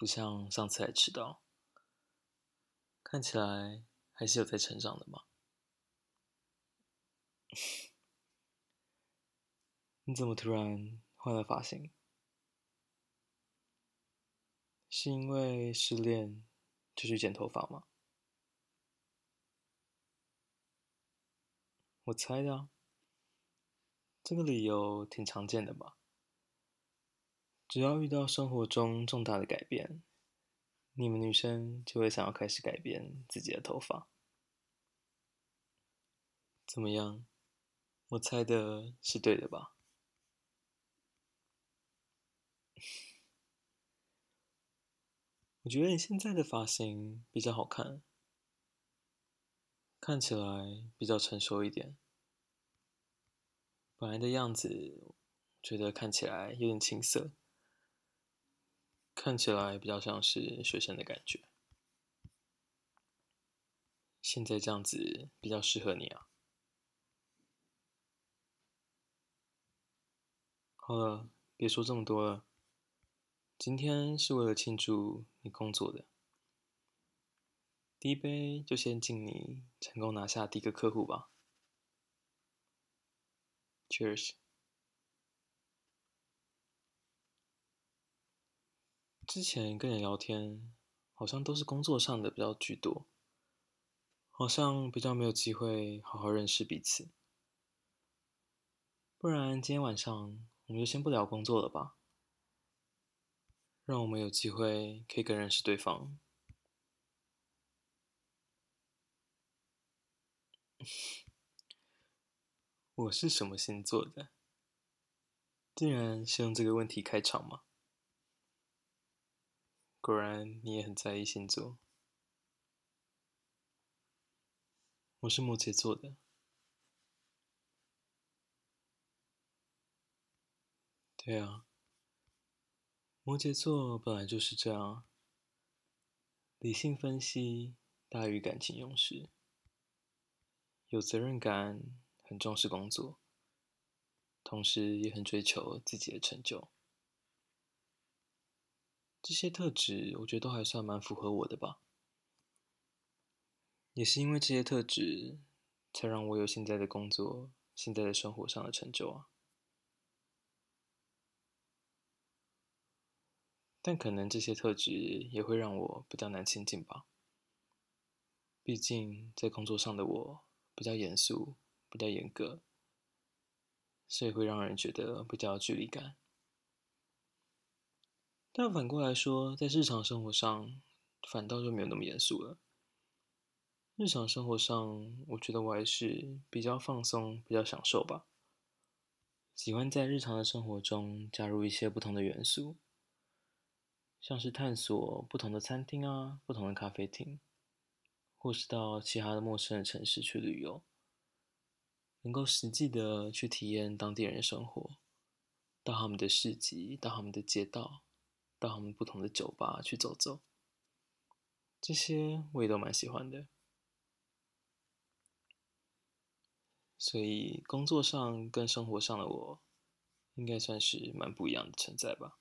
不像上次还迟到，看起来还是有在成长的嘛。你怎么突然换了发型？是因为失恋就去剪头发吗？我猜的啊，这个理由挺常见的吧。只要遇到生活中重大的改变，你们女生就会想要开始改变自己的头发。怎么样？我猜的是对的吧？我觉得你现在的发型比较好看，看起来比较成熟一点。本来的样子，觉得看起来有点青涩。看起来比较像是学生的感觉，现在这样子比较适合你啊。好了，别说这么多了，今天是为了庆祝你工作的，第一杯就先敬你成功拿下第一个客户吧。Cheers。之前跟你聊天，好像都是工作上的比较居多，好像比较没有机会好好认识彼此。不然今天晚上我们就先不聊工作了吧，让我们有机会可以更认识对方。我是什么星座的？竟然是用这个问题开场吗？果然你也很在意星座。我是摩羯座的。对啊，摩羯座本来就是这样，理性分析大于感情用事，有责任感，很重视工作，同时也很追求自己的成就。这些特质，我觉得都还算蛮符合我的吧。也是因为这些特质，才让我有现在的工作、现在的生活上的成就啊。但可能这些特质也会让我比较难亲近吧。毕竟在工作上的我比较严肃、比较严格，所以会让人觉得比较有距离感。但反过来说，在日常生活上，反倒就没有那么严肃了。日常生活上，我觉得我还是比较放松、比较享受吧。喜欢在日常的生活中加入一些不同的元素，像是探索不同的餐厅啊、不同的咖啡厅，或是到其他的陌生的城市去旅游，能够实际的去体验当地人的生活，到他们的市集，到他们的街道。到他们不同的酒吧去走走，这些我也都蛮喜欢的。所以工作上跟生活上的我，应该算是蛮不一样的存在吧。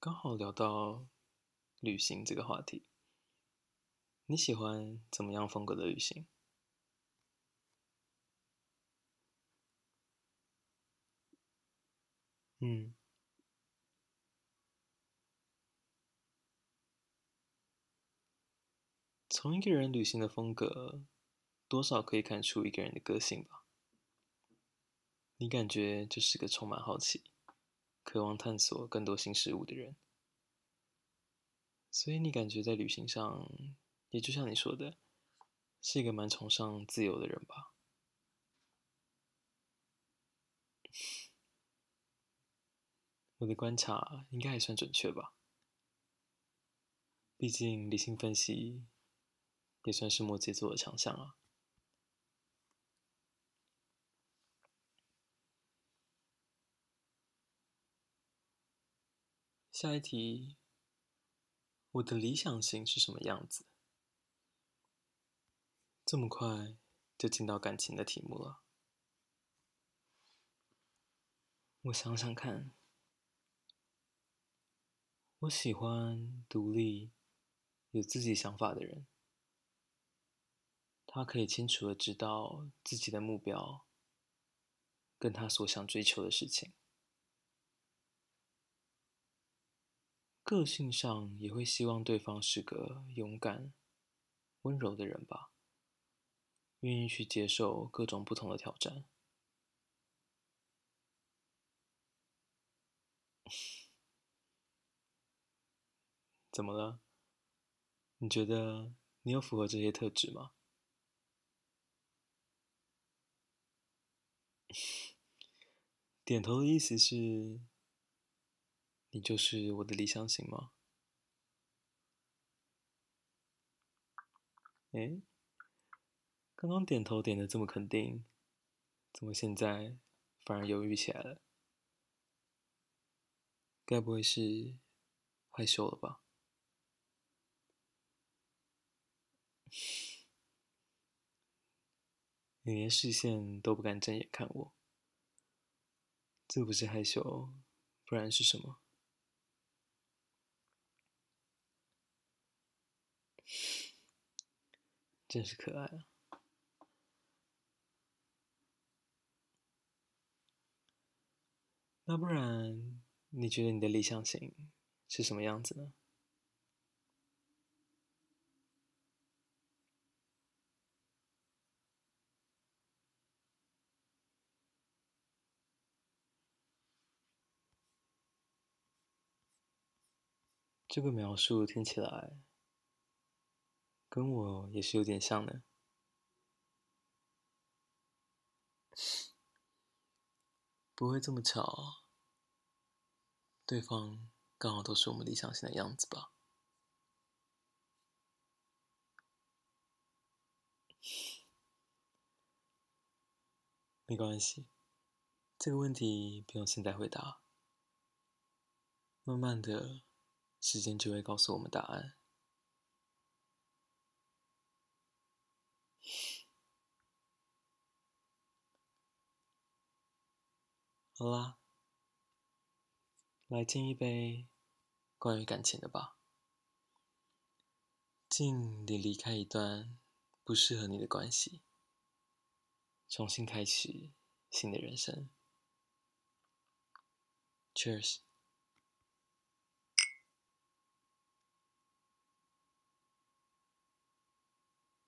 刚好聊到旅行这个话题，你喜欢怎么样风格的旅行？嗯，从一个人旅行的风格多少可以看出一个人的个性吧。你感觉就是个充满好奇、渴望探索更多新事物的人，所以你感觉在旅行上，也就像你说的，是一个蛮崇尚自由的人吧？我的观察应该还算准确吧？毕竟理性分析也算是摩羯座的强项啊。下一题，我的理想型是什么样子？这么快就进到感情的题目了？我想想看，我喜欢独立、有自己想法的人，他可以清楚的知道自己的目标，跟他所想追求的事情。个性上也会希望对方是个勇敢、温柔的人吧，愿意去接受各种不同的挑战。怎么了？你觉得你有符合这些特质吗？点头的意思是。你就是我的理想型吗？诶，刚刚点头点的这么肯定，怎么现在反而犹豫起来了？该不会是害羞了吧？你连视线都不敢正眼看我，这不是害羞，不然是什么？真是可爱啊！那不然，你觉得你的理想型是什么样子呢？这个描述听起来……跟我也是有点像的，不会这么巧，对方刚好都是我们理想型的样子吧？没关系，这个问题不用现在回答，慢慢的，时间就会告诉我们答案。好啦，来敬一杯关于感情的吧。敬你离开一段不适合你的关系，重新开始新的人生。Cheers。